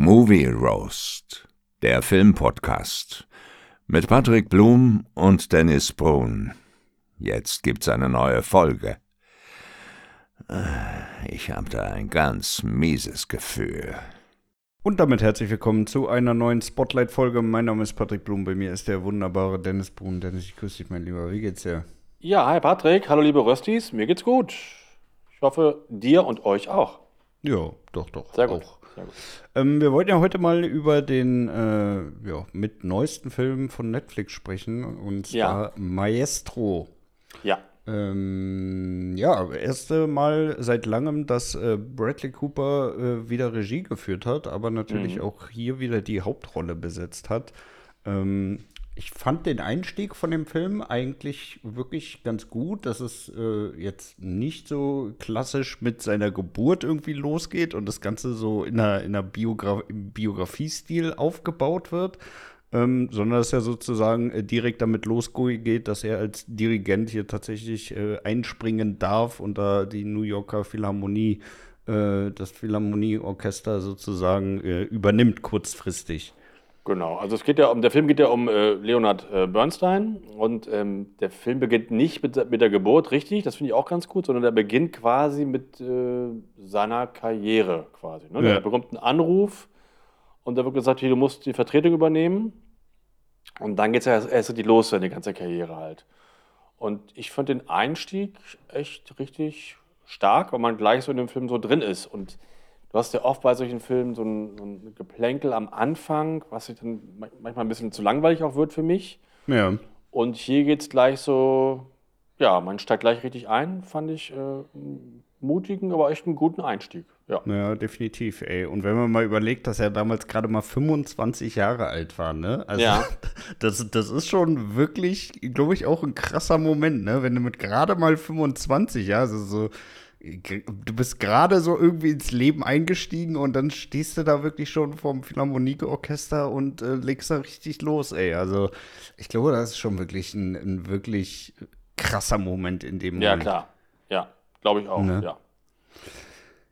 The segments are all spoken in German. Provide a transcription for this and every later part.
Movie Roast, der Filmpodcast mit Patrick Blum und Dennis Brun. Jetzt gibt's eine neue Folge. Äh, ich habe da ein ganz mieses Gefühl. Und damit herzlich willkommen zu einer neuen Spotlight-Folge. Mein Name ist Patrick Blum, bei mir ist der wunderbare Dennis Brun. Dennis, ich grüße dich, mein Lieber. Wie geht's dir? Ja, hi Patrick, hallo liebe Röstis, mir geht's gut. Ich hoffe, dir und euch auch. Ja, doch, doch. Sehr gut. Auch. Ähm, wir wollten ja heute mal über den äh, ja, mit neuesten Film von Netflix sprechen, und zwar ja. Maestro. Ja. Ähm, ja, erste Mal seit langem, dass äh, Bradley Cooper äh, wieder Regie geführt hat, aber natürlich mhm. auch hier wieder die Hauptrolle besetzt hat. Ähm, ich fand den Einstieg von dem Film eigentlich wirklich ganz gut, dass es äh, jetzt nicht so klassisch mit seiner Geburt irgendwie losgeht und das Ganze so in einer, in einer Biogra Biografie-Stil aufgebaut wird, ähm, sondern dass er sozusagen äh, direkt damit losgeht, dass er als Dirigent hier tatsächlich äh, einspringen darf und da die New Yorker Philharmonie, äh, das Philharmonieorchester sozusagen äh, übernimmt kurzfristig. Genau, also es geht ja um, der Film geht ja um äh, Leonard äh, Bernstein und ähm, der Film beginnt nicht mit, mit der Geburt, richtig, das finde ich auch ganz gut, sondern der beginnt quasi mit äh, seiner Karriere quasi. Ne? Ja. Er bekommt einen Anruf und da wird gesagt, hey, du musst die Vertretung übernehmen und dann geht es ja erst, erst die los, seine ganze Karriere halt. Und ich fand den Einstieg echt richtig stark, weil man gleich so in dem Film so drin ist und Du hast ja oft bei solchen Filmen so ein, so ein Geplänkel am Anfang, was sich dann manchmal ein bisschen zu langweilig auch wird für mich. Ja. Und hier geht es gleich so, ja, man steigt gleich richtig ein, fand ich äh, mutigen, aber echt einen guten Einstieg. Ja. ja, definitiv, ey. Und wenn man mal überlegt, dass er damals gerade mal 25 Jahre alt war, ne? Also, ja. das, das ist schon wirklich, glaube ich, auch ein krasser Moment, ne? Wenn du mit gerade mal 25, ja, also so du bist gerade so irgendwie ins Leben eingestiegen und dann stehst du da wirklich schon vorm Philharmonieorchester und äh, legst da richtig los, ey. Also ich glaube, das ist schon wirklich ein, ein wirklich krasser Moment in dem Moment. Ja, klar. Ja, glaube ich auch, ne? ja.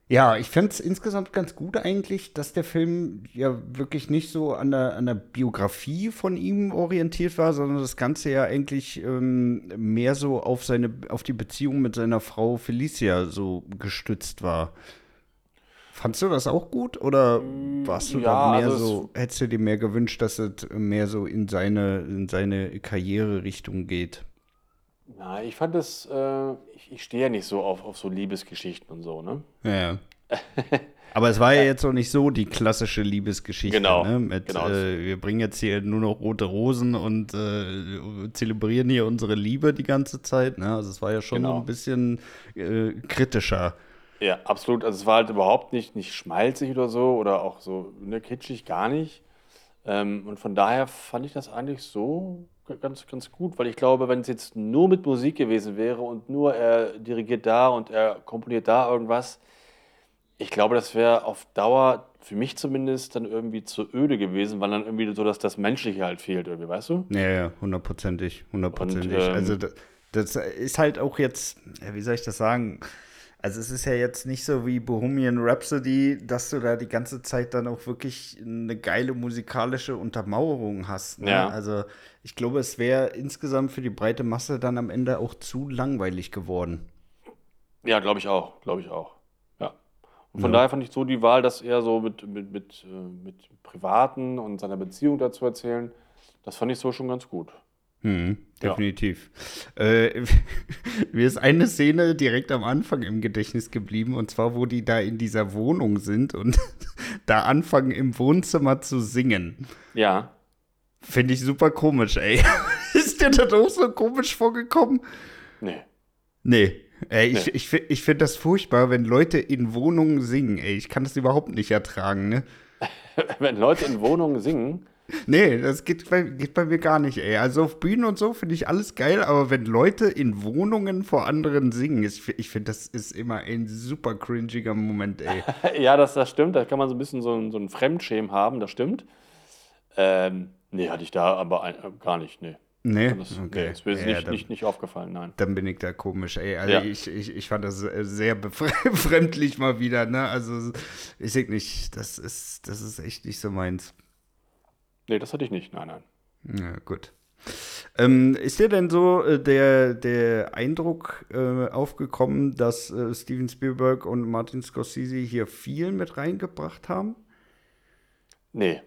Ja, ich fände es insgesamt ganz gut eigentlich, dass der Film ja wirklich nicht so an der, an der Biografie von ihm orientiert war, sondern das Ganze ja eigentlich ähm, mehr so auf seine, auf die Beziehung mit seiner Frau Felicia so gestützt war. Fandst du das auch gut oder warst du ja, da mehr also so, hättest du dir mehr gewünscht, dass es mehr so in seine, in seine Karriererichtung geht? Na, ich fand es, äh, ich, ich stehe ja nicht so auf, auf so Liebesgeschichten und so, ne? Ja. Aber es war ja jetzt auch nicht so die klassische Liebesgeschichte. Genau. Ne? Mit, genau. Äh, wir bringen jetzt hier nur noch rote Rosen und äh, zelebrieren hier unsere Liebe die ganze Zeit. Ne? Also es war ja schon genau. ein bisschen äh, kritischer. Ja, absolut. Also es war halt überhaupt nicht, nicht schmalzig oder so oder auch so ne, kitschig, gar nicht. Ähm, und von daher fand ich das eigentlich so ganz, ganz gut, weil ich glaube, wenn es jetzt nur mit Musik gewesen wäre und nur er dirigiert da und er komponiert da irgendwas, ich glaube, das wäre auf Dauer, für mich zumindest, dann irgendwie zu öde gewesen, weil dann irgendwie so dass das Menschliche halt fehlt, irgendwie, weißt du? Ja, ja, hundertprozentig, hundertprozentig. Ähm, also das, das ist halt auch jetzt, wie soll ich das sagen? Also es ist ja jetzt nicht so wie Bohemian Rhapsody, dass du da die ganze Zeit dann auch wirklich eine geile musikalische Untermauerung hast. Ne? Ja. Also ich glaube, es wäre insgesamt für die breite Masse dann am Ende auch zu langweilig geworden. Ja, glaube ich auch, glaube ich auch. Ja. Und von ja. daher fand ich so die Wahl, das eher so mit, mit, mit, äh, mit Privaten und seiner Beziehung dazu erzählen, das fand ich so schon ganz gut. Hm, definitiv. Ja. Äh, mir ist eine Szene direkt am Anfang im Gedächtnis geblieben, und zwar, wo die da in dieser Wohnung sind und da anfangen im Wohnzimmer zu singen. Ja. Finde ich super komisch, ey. ist dir das auch so komisch vorgekommen? Nee. Nee. Ey, nee. ich, ich, ich finde das furchtbar, wenn Leute in Wohnungen singen, ey. Ich kann das überhaupt nicht ertragen, ne? wenn Leute in Wohnungen singen? Nee, das geht bei, geht bei mir gar nicht, ey. Also auf Bühnen und so finde ich alles geil, aber wenn Leute in Wohnungen vor anderen singen, ist, ich finde, das ist immer ein super cringiger Moment, ey. ja, das, das stimmt. Da kann man so ein bisschen so ein, so ein Fremdschämen haben, das stimmt. Ähm, nee, hatte ich da aber ein, gar nicht, nee. Nee, das, okay. nee, ist mir Ja, nicht, dann- nicht, nicht aufgefallen, nein. Dann bin ich da komisch, ey. Also Ja. ich, ich, ich fand das äh, sehr befremdlich mal wieder, ne? Also ich sag nicht, das ist, das ist echt nicht so meins. Nee, das hatte ich nicht, nein, nein. Ja, gut. Ähm, ist dir denn so äh, der, der Eindruck äh, aufgekommen, dass äh, Steven Spielberg und Martin Scorsese hier viel mit reingebracht haben? Nee.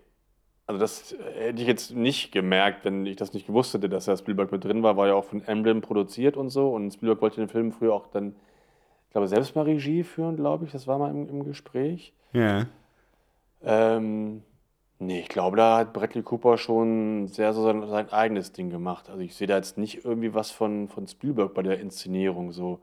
Also das äh, hätte ich jetzt nicht gemerkt, wenn ich das nicht gewusst hätte, dass der Spielberg mit drin war. War ja auch von Emblem produziert und so. Und Spielberg wollte den Film früher auch dann, ich glaube, selbst mal Regie führen, glaube ich. Das war mal im, im Gespräch. Ja. Ähm, nee, ich glaube, da hat Bradley Cooper schon sehr so sein, sein eigenes Ding gemacht. Also ich sehe da jetzt nicht irgendwie was von, von Spielberg bei der Inszenierung so.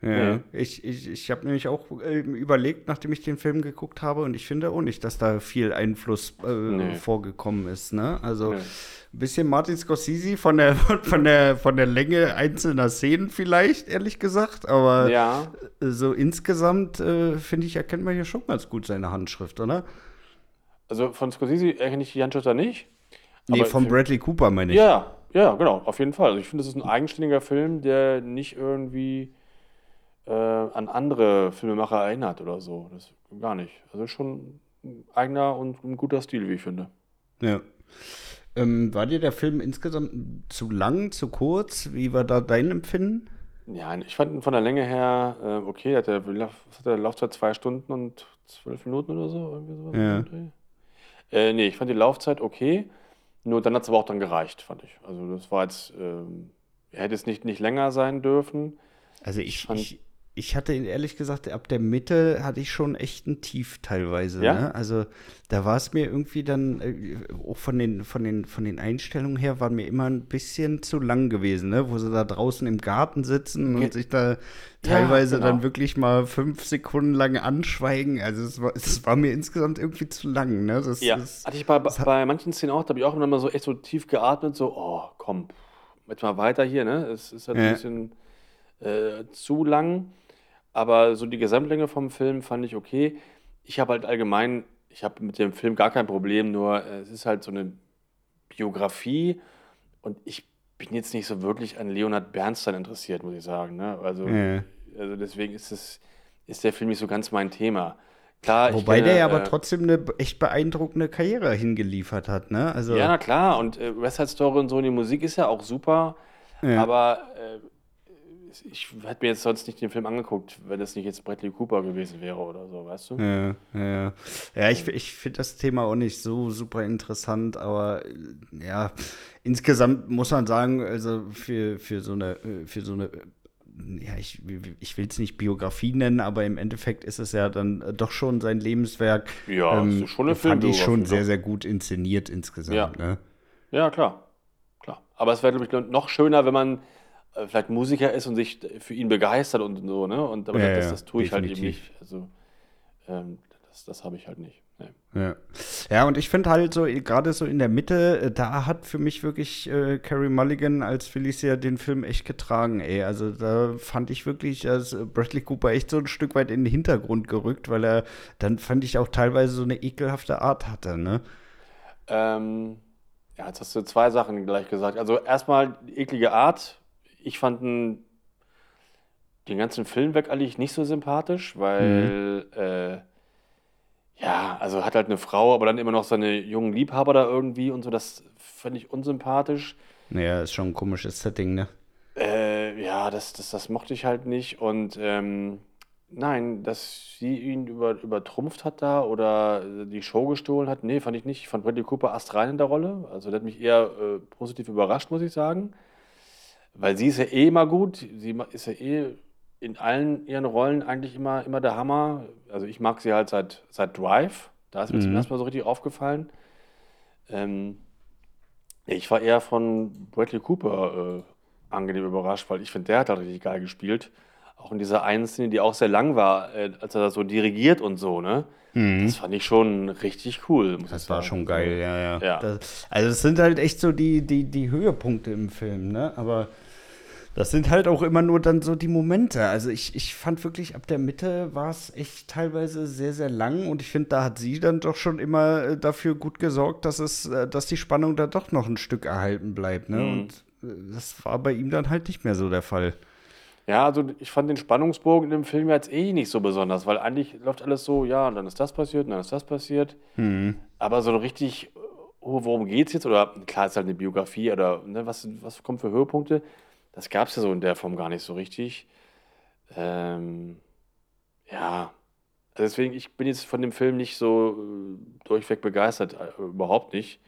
Ja, Nee. ich, ich, ich habe nämlich auch ähm, überlegt, nachdem ich den Film geguckt habe, und ich finde auch nicht, dass da viel Einfluss äh, Nee. vorgekommen ist. Ne? Also Nee. ein bisschen Martin Scorsese von der, von, der, von der Länge einzelner Szenen vielleicht, ehrlich gesagt, aber Ja, so insgesamt äh, finde ich, erkennt man hier schon ganz gut seine Handschrift, oder? Also von Scorsese erkenne ich die Handschrift da nicht. Nee, von Bradley Cooper meine ich. Ja, ja, genau, auf jeden Fall. Also ich finde, es ist ein eigenständiger Film, der nicht irgendwie äh, an andere Filmemacher erinnert oder so. Das gar nicht. Also schon ein eigener und ein guter Stil, wie ich finde. Ja. Ähm, war dir der Film insgesamt zu lang, zu kurz? Wie war da dein Empfinden? Ja, ich fand ihn von der Länge her äh, okay. Hat was hat der Laufzeit? Zwei Stunden und zwölf Minuten oder so? Irgendwie sowas Ja. Äh, nee, ich fand die Laufzeit okay. Nur dann hat es aber auch dann gereicht, fand ich. Also das war jetzt, ähm, hätte es nicht, nicht länger sein dürfen. Also ich, fand- ich, ich hatte ehrlich gesagt, ab der Mitte hatte ich schon echt ein Tief teilweise. Ja? Ne? Also da war es mir irgendwie dann, äh, auch von den, von, den, von den Einstellungen her, war mir immer ein bisschen zu lang gewesen, ne? wo sie da draußen im Garten sitzen und Ge- sich da teilweise genau. dann wirklich mal fünf Sekunden lang anschweigen. Also es war, es war mir insgesamt irgendwie zu lang. Ne? Das Ja, ist, hatte ich bei, das bei manchen Szenen auch, da habe ich auch immer so echt so tief geatmet, so, oh, komm, jetzt mal weiter hier, ne? Es ist halt Ja. ein bisschen äh, zu lang, aber so die Gesamtlänge vom Film fand ich okay. Ich habe halt allgemein, ich habe mit dem Film gar kein Problem, nur äh, es ist halt so eine Biografie und ich bin jetzt nicht so wirklich an Leonard Bernstein interessiert, muss ich sagen, ne? Also, Ja. also deswegen ist es, ist der Film nicht so ganz mein Thema. Klar, Wobei kenne, der ja aber äh, trotzdem eine echt beeindruckende Karriere hingeliefert hat. Ne? Also, Ja, na klar. Und äh, West Side Story und so, die Musik ist ja auch super. Ja. Aber äh, ich hätte mir jetzt sonst nicht den Film angeguckt, wenn es nicht jetzt Bradley Cooper gewesen wäre oder so, weißt du? Ja, ja. Ja, ich, ich finde das Thema auch nicht so super interessant, aber ja, insgesamt muss man sagen, also für, für so eine, für so eine, ja, ich, ich will es nicht Biografie nennen, aber im Endeffekt ist es ja dann doch schon sein Lebenswerk. Ja, es ist schon eine fand ich schon sehr, ne? sehr gut inszeniert insgesamt. Ja. Ne? Ja, klar. klar. Aber es wäre, glaube ich, noch schöner, wenn man vielleicht Musiker ist und sich für ihn begeistert und so, ne? Und aber Ja, das, das tue ich halt eben definitiv. nicht. Also, ähm, das, das habe ich halt nicht. Nee. Ja. ja, und ich finde halt so, gerade so in der Mitte, äh, da hat für mich wirklich äh, Carrie Mulligan als Felicia den Film echt getragen, ey. Also da fand ich wirklich, dass äh, Bradley Cooper echt so ein Stück weit in den Hintergrund gerückt, weil er dann fand ich auch teilweise so eine ekelhafte Art hatte, ne? Ähm, ja, jetzt hast du zwei Sachen gleich gesagt. Also erstmal eklige Art. Ich fand ihn, den ganzen Film weg eigentlich nicht so sympathisch, weil äh, ja, also hat halt eine Frau, aber dann immer noch seine jungen Liebhaber da irgendwie und so. Das fand ich unsympathisch. Naja, ist schon ein komisches Setting, ne? Äh, ja, das, das, das mochte ich halt nicht. Und ähm, nein, dass sie ihn über, übertrumpft hat da oder die Show gestohlen hat, nee, fand ich nicht. Ich fand Bradley Cooper astrein in der Rolle. Also der hat mich eher äh, positiv überrascht, muss ich sagen. Weil sie ist ja eh immer gut. Sie ist ja eh in allen ihren Rollen eigentlich immer, immer der Hammer. Also ich mag sie halt seit, seit Drive. Da ist mir zum Mhm. ersten Mal so richtig aufgefallen. Ähm, ich war eher von Bradley Cooper äh, angenehm überrascht, weil ich finde, der hat halt richtig geil gespielt. Auch in dieser einen Szene, die auch sehr lang war, äh, als er das so dirigiert und so, ne? Das fand ich schon richtig cool, Mhm. Das war schon geil, ja, ja. Ja. Das, also es sind halt echt so die, die, die Höhepunkte im Film, ne? Aber das sind halt auch immer nur dann so die Momente. Also ich, ich fand wirklich, ab der Mitte war es echt teilweise sehr, sehr lang und ich finde, da hat sie dann doch schon immer äh, dafür gut gesorgt, dass es, äh, dass die Spannung da doch noch ein Stück erhalten bleibt, ne? Mhm. Und das war bei ihm dann halt nicht mehr so der Fall. Ja, also ich fand den Spannungsbogen in dem Film jetzt eh nicht so besonders, weil eigentlich läuft alles so, ja, und dann ist das passiert, und dann ist das passiert. Mhm. Aber so richtig, oh, worum geht's jetzt? Oder klar, ist halt eine Biografie oder ne, was, was kommt für Höhepunkte? Das gab es ja so in der Form gar nicht so richtig. Ähm, ja, also deswegen, ich bin jetzt von dem Film nicht so äh, durchweg begeistert, äh, überhaupt nicht.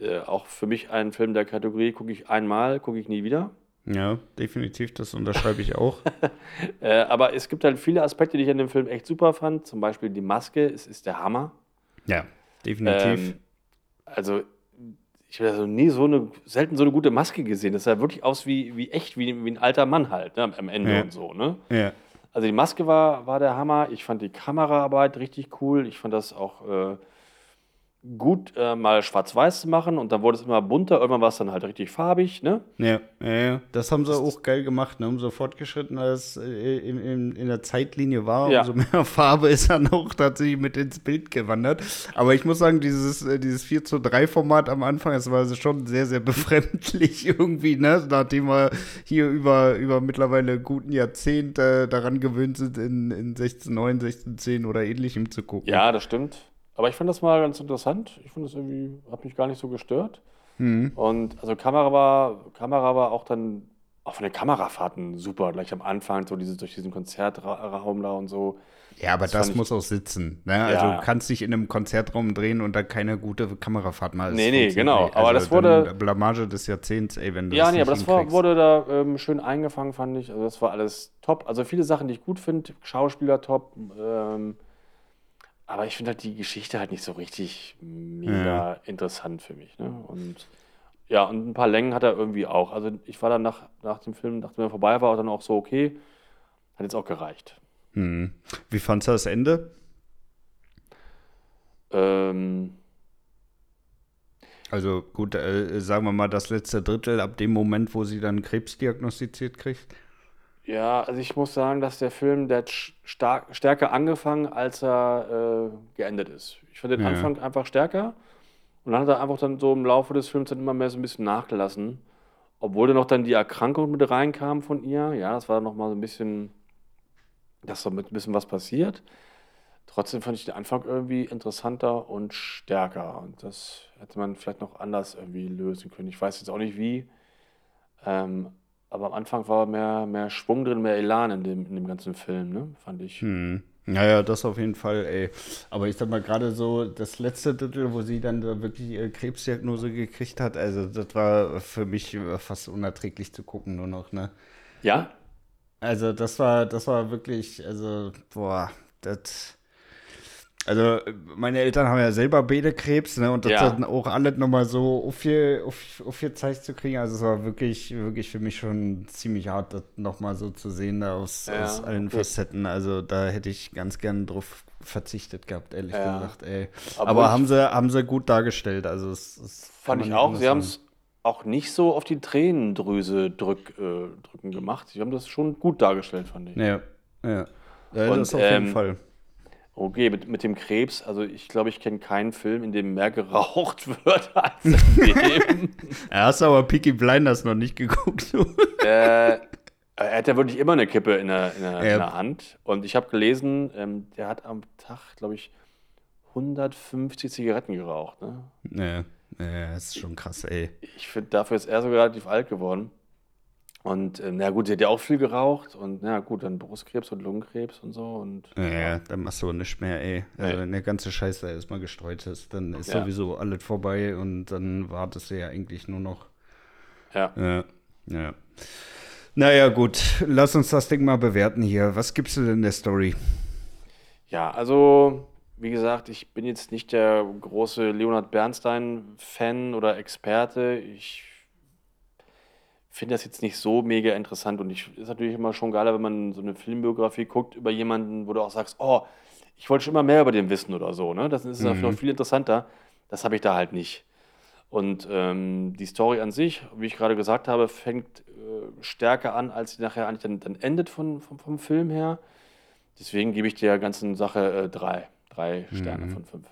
Äh, auch für mich ein Film der Kategorie, gucke ich einmal, gucke ich nie wieder. Ja, definitiv, das unterschreibe ich auch. Äh, aber es gibt halt viele Aspekte, die ich an dem Film echt super fand. Zum Beispiel die Maske, es ist der Hammer. ja, definitiv. Ähm, also, ich habe also nie so eine, selten so eine gute Maske gesehen. Das sah wirklich aus wie, wie echt, wie, wie ein alter Mann halt, ne, am Ende Ja. und so, ne? ja. Also die Maske war, war der Hammer. Ich fand die Kameraarbeit richtig cool. Ich fand das auch äh, gut, äh, mal schwarz-weiß zu machen. Und dann wurde es immer bunter. Irgendwann war es dann halt richtig farbig, ne? Ja, ja, ja. Das haben sie auch geil gemacht, ne? Umso fortgeschrittener es äh, in, in, in der Zeitlinie war, Ja. umso mehr Farbe ist dann auch tatsächlich mit ins Bild gewandert. Aber ich muss sagen, dieses, äh, dieses 4 zu 3 Format am Anfang, das war also schon sehr, sehr befremdlich irgendwie, ne? Nachdem wir hier über, über mittlerweile guten Jahrzehnt äh, daran gewöhnt sind, in, in 16.9, 16.10 oder ähnlichem zu gucken. Ja, das stimmt. Aber ich fand das mal ganz interessant. Ich fand das irgendwie, hat mich gar nicht so gestört. Mhm. Und also Kamera war, Kamera war auch dann, auch von den Kamerafahrten super. Gleich am Anfang, so dieses, durch diesen Konzertraum da und so. Ja, aber Das das, muss auch sitzen. Ne? Also Ja. du kannst dich in einem Konzertraum drehen und da keine gute Kamerafahrt mal. Nee, nee, genau. nicht. Aber das wurde- Blamage des Jahrzehnts, ey, wenn du Ja, das nee, nicht aber das war, wurde da ähm, schön eingefangen, fand ich. Also das war alles top. Also viele Sachen, die ich gut finde. Schauspieler top. Ähm, aber ich finde halt die Geschichte halt nicht so richtig mega interessant für mich. Ne? Und ja, und ein paar Längen hat er irgendwie auch. Also ich war dann nach, nach dem Film, nachdem er vorbei war, dann auch so, okay, hat jetzt auch gereicht. Hm. Wie fandst du das Ende? Ähm, Also gut, äh, sagen wir mal das letzte Drittel, ab dem Moment, wo sie dann Krebs diagnostiziert kriegt. Ja, also ich muss sagen, dass der Film, der hat stark, stärker angefangen, als er äh, geendet ist. Ich fand den Ja. Anfang einfach stärker und dann hat er einfach dann so im Laufe des Films dann immer mehr so ein bisschen nachgelassen. Obwohl dann noch dann die Erkrankung mit reinkam von ihr. Ja, das war noch mal so ein bisschen, dass da mit ein bisschen was passiert. Trotzdem fand ich den Anfang irgendwie interessanter und stärker. Und das hätte man vielleicht noch anders irgendwie lösen können. Ich weiß jetzt auch nicht wie. Ähm, aber am Anfang war mehr, mehr Schwung drin, mehr Elan in dem, in dem ganzen Film, ne? Fand ich. Hm. Naja, das auf jeden Fall, ey. Aber ich sag mal, gerade so das letzte Drittel, wo sie dann da wirklich ihre Krebsdiagnose gekriegt hat, also das war für mich äh, fast unerträglich zu gucken nur noch, ne? Ja? Also das war, das war wirklich, also, boah, das. Also, meine Eltern haben ja selber Bädekrebs, ne? Und das Ja. dann auch alles nochmal so aufge- auf- aufgezeigt zu kriegen. Also, es war wirklich, wirklich für mich schon ziemlich hart, das nochmal so zu sehen, da aus, Ja, aus allen okay. Facetten. Also, da hätte ich ganz gern drauf verzichtet gehabt, ehrlich Ja. gesagt, ey. Aber Aber, haben, sie, haben sie gut dargestellt. Also, es, es Fand ich auch. Sie haben es auch nicht so auf die Tränendrüse drück, äh, drücken gemacht. Sie haben das schon gut dargestellt, fand ich. Ja, ja. ja Und, das auf jeden ähm, Fall. Okay, mit, mit dem Krebs, also ich glaube, ich kenne keinen Film, in dem mehr geraucht wird als in dem. Ja, hast aber Peaky Blinders noch nicht geguckt. äh, er hat ja wirklich immer eine Kippe in der, in der, Ja. in der Hand. Und ich habe gelesen, ähm, der hat am Tag, glaube ich, 150 Zigaretten geraucht. Ne? Ja, ja, das ist schon krass, ey. Ich finde, dafür ist er sogar relativ alt geworden. Und ähm, na gut, sie hat ja auch viel geraucht. Und na gut, dann Brustkrebs und Lungenkrebs und so. Und Ja, ja, dann machst du nicht mehr, ey. Also, wenn der ganze Scheiß da erstmal gestreut ist, dann ist Ja. sowieso alles vorbei und dann wartest du ja eigentlich nur noch. ja. Ja, ja. Naja, gut, lass uns das Ding mal bewerten hier. Was gibst du denn der Story? Ja, also, wie gesagt, ich bin jetzt nicht der große Leonard Bernstein-Fan oder Experte. Ich finde das jetzt nicht so mega interessant und ich ist natürlich immer schon geiler, wenn man so eine Filmbiografie guckt über jemanden, wo du auch sagst, oh, ich wollte schon immer mehr über den wissen oder so, ne? Das ist Mhm. noch viel interessanter. Das habe ich da halt nicht. Und ähm, die Story an sich, wie ich gerade gesagt habe, fängt äh, stärker an, als sie nachher eigentlich dann, dann endet von, vom, vom Film her. Deswegen gebe ich der ganzen Sache äh, drei. Drei Sterne Mhm. von fünf.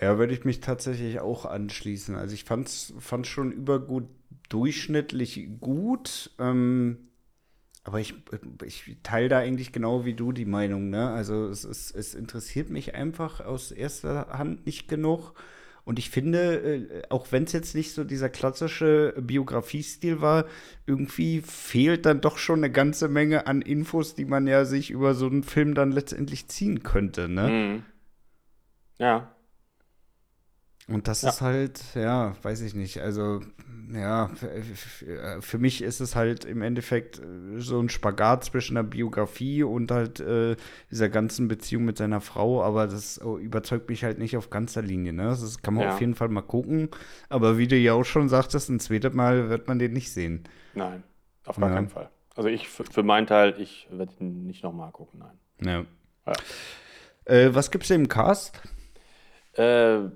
Ja, würde ich mich tatsächlich auch anschließen. Also ich fand's, fand's schon übergut durchschnittlich gut. Ähm, aber ich, ich teile da eigentlich genau wie du die Meinung. Ne? Also es, es, es interessiert mich einfach aus erster Hand nicht genug. Und ich finde, äh, auch wenn es jetzt nicht so dieser klassische Biografiestil war, irgendwie fehlt dann doch schon eine ganze Menge an Infos, die man ja sich über so einen Film dann letztendlich ziehen könnte. Ne? Mhm. Ja. Und das ja. ist halt, ja, weiß ich nicht. Also ja, für mich ist es halt im Endeffekt äh, so ein Spagat zwischen der Biografie und halt äh, dieser ganzen Beziehung mit seiner Frau, aber das oh, überzeugt mich halt nicht auf ganzer Linie. Ne? Das kann man ja. auf jeden Fall mal gucken, aber wie du ja auch schon sagtest, ein zweites Mal wird man den nicht sehen. Nein, auf gar ja. keinen Fall. Also ich, für, für meinen Teil, ich werde ihn nicht nochmal gucken, nein. Ja. ja. Äh, was gibt's im Cast? Äh,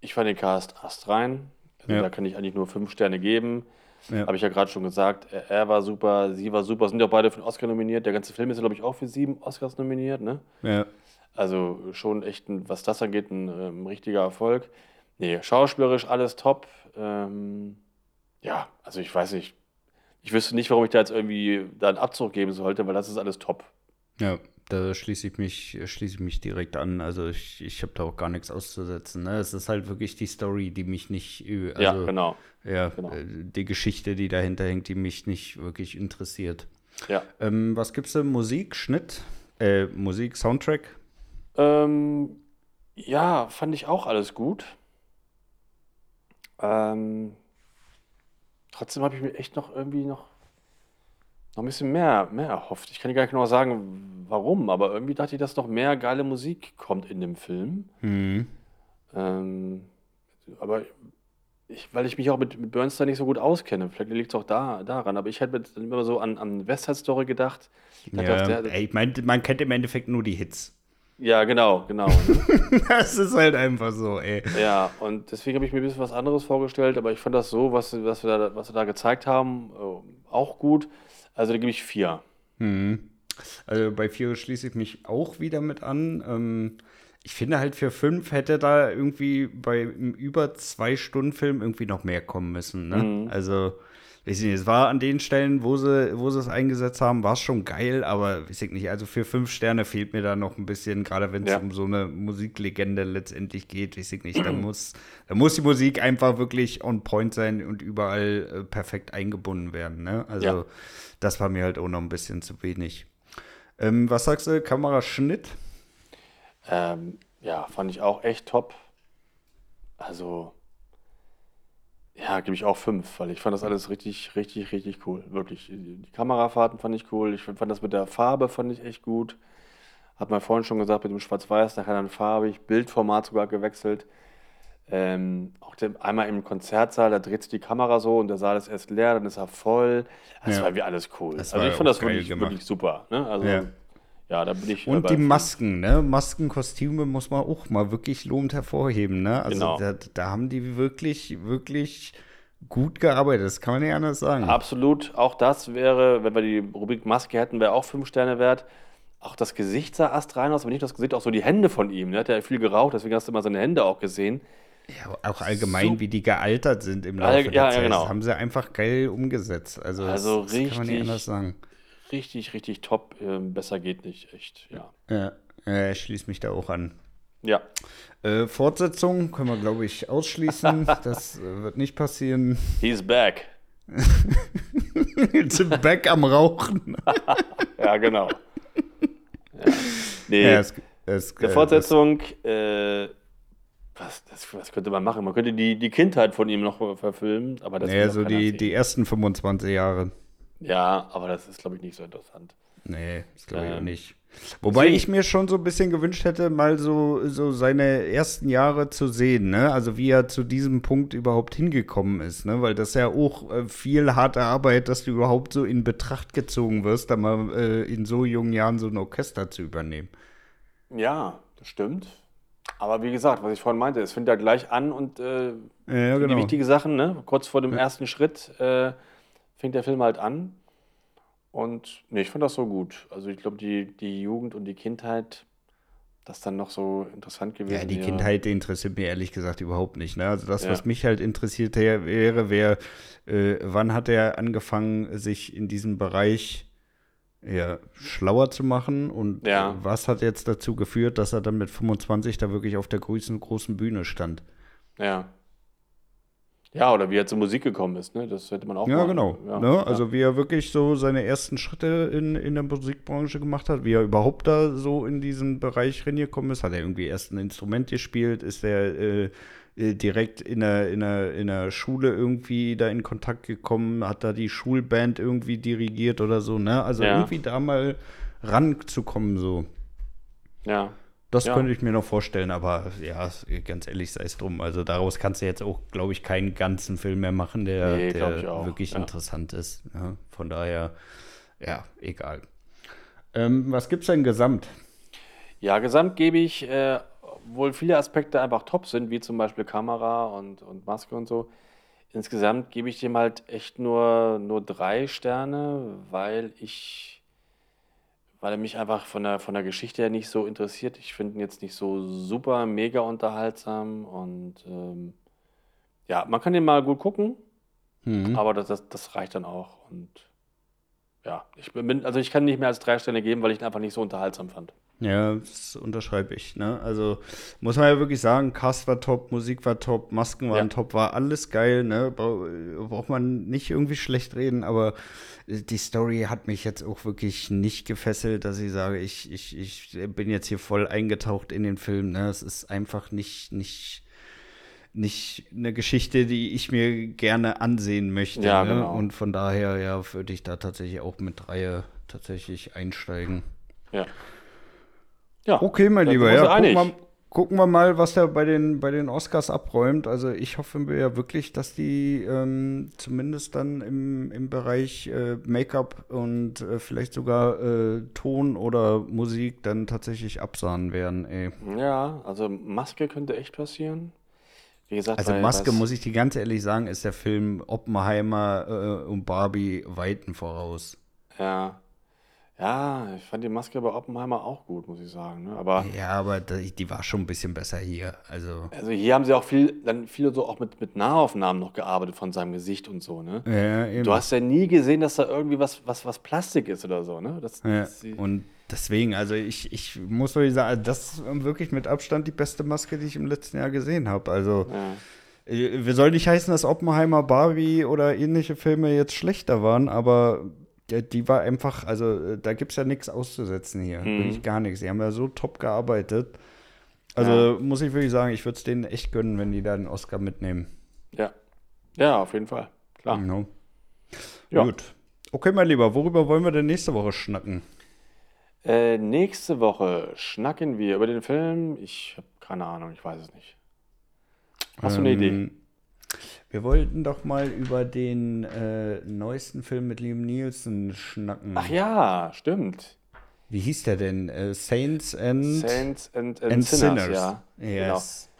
ich fand den Cast astrein. Also ja. Da kann ich eigentlich nur fünf Sterne geben. Ja. Habe ich ja gerade schon gesagt. Er, er, war super, sie war super. Sind ja beide für den Oscar nominiert. Der ganze Film ist, glaube ich, auch für sieben Oscars nominiert. Ne? Ja. Also schon echt, ein, was das angeht, ein, ein ähm, richtiger Erfolg. Nee, schauspielerisch alles top. Ähm, ja, also ich weiß nicht. Ich wüsste nicht, warum ich da jetzt irgendwie da einen Abzug geben sollte, weil das ist alles top. Ja, da schließe ich mich, schließe ich mich direkt an. Also ich, ich habe da auch gar nichts auszusetzen. Ne? Es ist halt wirklich die Story, die mich nicht. Also, ja, genau. Ja, genau. Äh, die Geschichte, die dahinter hängt, die mich nicht wirklich interessiert. Ja. Ähm, was gibt's denn? Musik, Schnitt, äh, Musik, Soundtrack? Ähm, ja, fand ich auch alles gut. Ähm, trotzdem habe ich mir echt noch irgendwie noch noch ein bisschen mehr, mehr erhofft. Ich kann dir gar nicht genau sagen, warum, aber irgendwie dachte ich, dass noch mehr geile Musik kommt in dem Film. Mhm. Ähm, aber ich, weil ich mich auch mit, mit Bernstein nicht so gut auskenne, vielleicht liegt es auch da, daran, aber ich hätte immer so an, an West Side Story gedacht. Ja, der, ey, ich meine, man kennt im Endeffekt nur die Hits. Ja, genau, genau. das ist halt einfach so, ey. Ja, und deswegen habe ich mir ein bisschen was anderes vorgestellt, aber ich fand das so, was, was, wir, da, was wir da gezeigt haben, äh, auch gut. Also da gebe ich vier. Mhm. Also bei vier schließe ich mich auch wieder mit an. Ähm, ich finde halt für fünf hätte da irgendwie bei einem über zwei Stunden Film irgendwie noch mehr kommen müssen. Ne? Mhm. Also weiß ich nicht, es war an den Stellen, wo sie, wo sie es eingesetzt haben, war es schon geil, aber weiß ich nicht, also für fünf Sterne fehlt mir da noch ein bisschen, gerade wenn es ja. um so eine Musiklegende letztendlich geht, weiß ich nicht, da muss, da muss die Musik einfach wirklich on point sein und überall äh, perfekt eingebunden werden, ne? Also ja. das war mir halt auch noch ein bisschen zu wenig. Ähm, was sagst du, Kameraschnitt? Ähm, ja, fand ich auch echt top. Also ja, gebe ich auch fünf, weil ich fand das alles richtig, richtig, richtig cool. Wirklich. Die Kamerafahrten fand ich cool. Ich fand das mit der Farbe fand ich echt gut. Hat man vorhin schon gesagt, mit dem Schwarz-Weiß, nachher dann farbig, Bildformat sogar gewechselt. Ähm, auch der, einmal im Konzertsaal, da dreht sich die Kamera so und der Saal ist erst leer, dann ist er voll. Das ja. war wie alles cool. Das also ich fand das wirklich, wirklich super. Ne? Also, ja. Ja. da bin ich. Und die Masken, ne? Masken, Kostüme muss man auch mal wirklich lobend hervorheben, ne? Also genau. da, da haben die wirklich, wirklich gut gearbeitet, das kann man nicht anders sagen. Absolut, auch das wäre, wenn wir die Rubrik Maske hätten, wäre auch fünf Sterne wert. Auch das Gesicht sah astrein aus, aber nicht das Gesicht, auch so die Hände von ihm. Ne? Hat ja viel geraucht, deswegen hast du mal seine Hände auch gesehen. Ja, auch allgemein, so, wie die gealtert sind im Laufe der ja, Zeit. Ja, genau. Das haben sie einfach geil umgesetzt. Also, also das, richtig, das kann man nicht anders sagen. Richtig, richtig top. Ähm, besser geht nicht, echt, ja. Ja, äh, ich schließe mich da auch an. Ja. Äh, Fortsetzung können wir, glaube ich, ausschließen. das äh, wird nicht passieren. He's back. Back am Rauchen. ja, genau. Ja. Nee, ja, es, es, der äh, Fortsetzung, äh, was, das, was könnte man machen? Man könnte die, die Kindheit von ihm noch verfilmen, aber das Ja, so die, die ersten 25 Jahre. Ja, aber das ist, glaube ich, nicht so interessant. Nee, das glaube ich ähm, auch nicht. Wobei ich mir schon so ein bisschen gewünscht hätte, mal so, so seine ersten Jahre zu sehen, ne? Also wie er zu diesem Punkt überhaupt hingekommen ist, ne? Weil das ja auch äh, viel harte Arbeit, dass du überhaupt so in Betracht gezogen wirst, da mal äh, in so jungen Jahren so ein Orchester zu übernehmen. Ja, das stimmt. Aber wie gesagt, was ich vorhin meinte, es fängt ja gleich an und äh, ja, genau. die wichtigen Sachen, ne? Kurz vor dem ja. ersten Schritt äh, fängt der Film halt an. Und nee, ich fand das so gut. Also ich glaube, die, die Jugend und die Kindheit, das dann noch so interessant gewesen Ja, die wäre. Kindheit die interessiert mir ehrlich gesagt überhaupt nicht. Ne? Also das, Ja. was mich halt interessiert wär- wäre, wäre, äh, wann hat er angefangen, sich in diesem Bereich ja, schlauer zu machen und Ja. was hat jetzt dazu geführt, dass er dann mit 25 da wirklich auf der großen, großen Bühne stand? Ja. Ja, oder wie er zur Musik gekommen ist, ne? Das hätte man auch Ja, mal- genau. Ja, ne? ja. Also wie er wirklich so seine ersten Schritte in, in der Musikbranche gemacht hat, wie er überhaupt da so in diesen Bereich reingekommen ist. Hat er irgendwie erst ein Instrument gespielt? Ist er äh, äh, direkt in der, in, der, in der Schule irgendwie da in Kontakt gekommen? Hat da die Schulband irgendwie dirigiert oder so? Ne? Also Ja. irgendwie da mal ranzukommen so. ja. Das Ja. könnte ich mir noch vorstellen, aber ja, ganz ehrlich, sei es drum. Also daraus kannst du jetzt auch, glaube ich, keinen ganzen Film mehr machen, der, Nee, der auch, wirklich ja. interessant ist. Ja, von daher, ja, egal. Ähm, was gibt's denn gesamt? Ja, gesamt gebe ich, äh, obwohl viele Aspekte einfach top sind, wie zum Beispiel Kamera und, und Maske und so, insgesamt gebe ich dem halt echt nur, nur drei Sterne, weil ich, weil er mich einfach von der, von der Geschichte her nicht so interessiert. Ich finde ihn jetzt nicht so super, mega unterhaltsam und ähm, ja, man kann den mal gut gucken, Hm. aber das, das, das reicht dann auch und ja, ich bin, also ich kann nicht mehr als drei Sterne geben, weil ich ihn einfach nicht so unterhaltsam fand. Ja, das unterschreibe ich. Ne? Also muss man ja wirklich sagen, Cast war top, Musik war top, Masken waren Ja. top, war alles geil. Ne? Bra- Braucht man nicht irgendwie schlecht reden, aber äh, die Story hat mich jetzt auch wirklich nicht gefesselt, dass ich sage, ich, ich, ich bin jetzt hier voll eingetaucht in den Film. Ne? Es ist einfach nicht, nicht, nicht eine Geschichte, die ich mir gerne ansehen möchte. Ja, ne? genau. Und von daher, ja, würde ich da tatsächlich auch mit Reihe tatsächlich einsteigen. Ja. Ja, Okay, mein Lieber, ja, gucken wir, gucken wir mal, was er bei den, bei den Oscars abräumt. Also ich hoffe mir ja wirklich, dass die ähm, zumindest dann im, im Bereich äh, Make-up und äh, vielleicht sogar äh, Ton oder Musik dann tatsächlich absahen werden. Ey. Ja, also Maske könnte echt passieren. Wie gesagt, Also Maske, muss ich dir ganz ehrlich sagen, ist der Film Oppenheimer äh, und Barbie weiten voraus. Ja. Ja, ich fand die Maske bei Oppenheimer auch gut, muss ich sagen. Ne? Aber Ja, aber die, die war schon ein bisschen besser hier. Also, also hier haben sie auch viel, dann viel so auch mit, mit Nahaufnahmen noch gearbeitet von seinem Gesicht und so, ne? ja, eben. Du hast ja nie gesehen, dass da irgendwie was, was, was Plastik ist oder so, ne? Das, Ja, das, und deswegen, also ich, ich muss wirklich sagen, das ist wirklich mit Abstand die beste Maske, die ich im letzten Jahr gesehen habe. Also, ja. äh, wir soll nicht heißen, dass Oppenheimer, Barbie oder ähnliche Filme jetzt schlechter waren, aber die, die war einfach, also äh, da gibt es ja nichts auszusetzen hier. Mhm. Wirklich gar nichts. Die haben ja so top gearbeitet. Also Ja. muss ich wirklich sagen, ich würde es denen echt gönnen, wenn die da den Oscar mitnehmen. ja. Ja, auf jeden Fall. Klar. Genau. Ja. Gut. Okay, mein Lieber, worüber wollen wir denn nächste Woche schnacken? Äh, nächste Woche schnacken wir über den Film. Ich habe keine Ahnung, ich weiß es nicht. Hast du eine Idee? Wir wollten doch mal über den äh, neuesten Film mit Liam Nielsen schnacken. Ach ja, stimmt. Wie hieß der denn? Äh, Saints and, Saints and, and, and Sinners, Sinners. ja. Genau. Yes.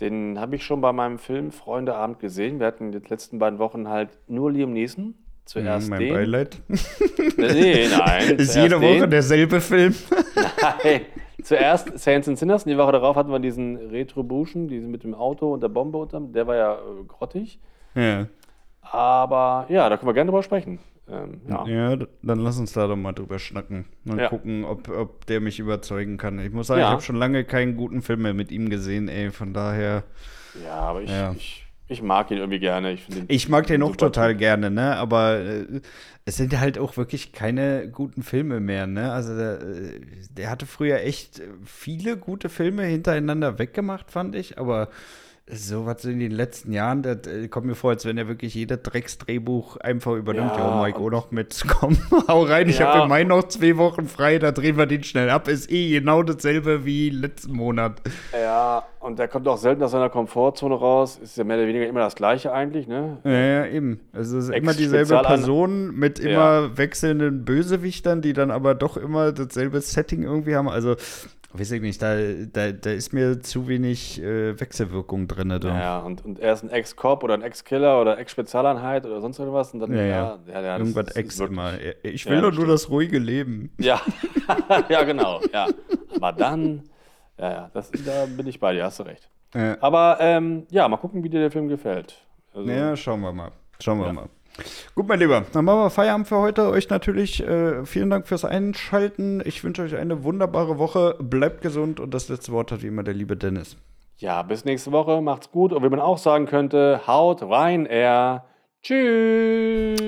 Den habe ich schon bei meinem Film Freundeabend gesehen. Wir hatten die letzten beiden Wochen halt nur Liam Neeson. Zuerst Mhm, mein den. Beileid. Nee, nein. Ist jede Woche den. derselbe Film. Nein. Zuerst Saints and Sinners. Und die Woche darauf hatten wir diesen Retribution, diesen mit dem Auto und der Bombe unterm. Der war ja äh, grottig. ja. Aber ja, da können wir gerne drüber sprechen. Ähm, ja. ja, dann lass uns da doch mal drüber schnacken. Und Ja. gucken, ob, ob der mich überzeugen kann. Ich muss sagen, Ja. ich habe schon lange keinen guten Film mehr mit ihm gesehen, ey. Von daher. ja, aber ich. Ich, ich mag ihn irgendwie gerne. Ich, den Ich mag den auch total Typ. gerne, ne? Aber äh, es sind halt auch wirklich keine guten Filme mehr, ne? Also der, äh, der hatte früher echt viele gute Filme hintereinander weggemacht, fand ich, aber so was in den letzten Jahren, das äh, kommt mir vor, als wenn er wirklich jedes Drecksdrehbuch einfach übernimmt. Ja, Ja, Mike, oh noch mit, komm, hau rein, ich Ja. habe im Mai noch zwei Wochen frei, da drehen wir den schnell ab. Ist eh genau dasselbe wie letzten Monat. Ja, und der kommt auch selten aus seiner Komfortzone raus. Ist ja mehr oder weniger immer das Gleiche eigentlich, ne? Ja, ja, eben. Also es ist immer dieselbe Person mit immer Ja. wechselnden Bösewichtern, die dann aber doch immer dasselbe Setting irgendwie haben. Also, weiß ich nicht, da, da, da ist mir zu wenig äh, Wechselwirkung drin. Da. Ja, und, und er ist ein Ex-Cop oder ein Ex-Killer oder Ex-Spezialeinheit oder sonst irgendwas. Und dann, Ja, ja. ja, ja, Irgendwas ist- Ex wirklich- immer. Ich will doch nur das ruhige Leben. Ja, ja, genau, ja. Aber dann Ja, ja, das, da bin ich bei dir, hast du recht. Aber ähm, ja, mal gucken, wie dir der Film gefällt. Also, ja, schauen wir mal. Schauen wir mal. Gut, mein Lieber, dann machen wir Feierabend für heute. Euch natürlich äh, vielen Dank fürs Einschalten. Ich wünsche euch eine wunderbare Woche. Bleibt gesund und das letzte Wort hat wie immer der liebe Dennis. Ja, bis nächste Woche. Macht's gut. Und wie man auch sagen könnte, haut rein, er. Tschüss.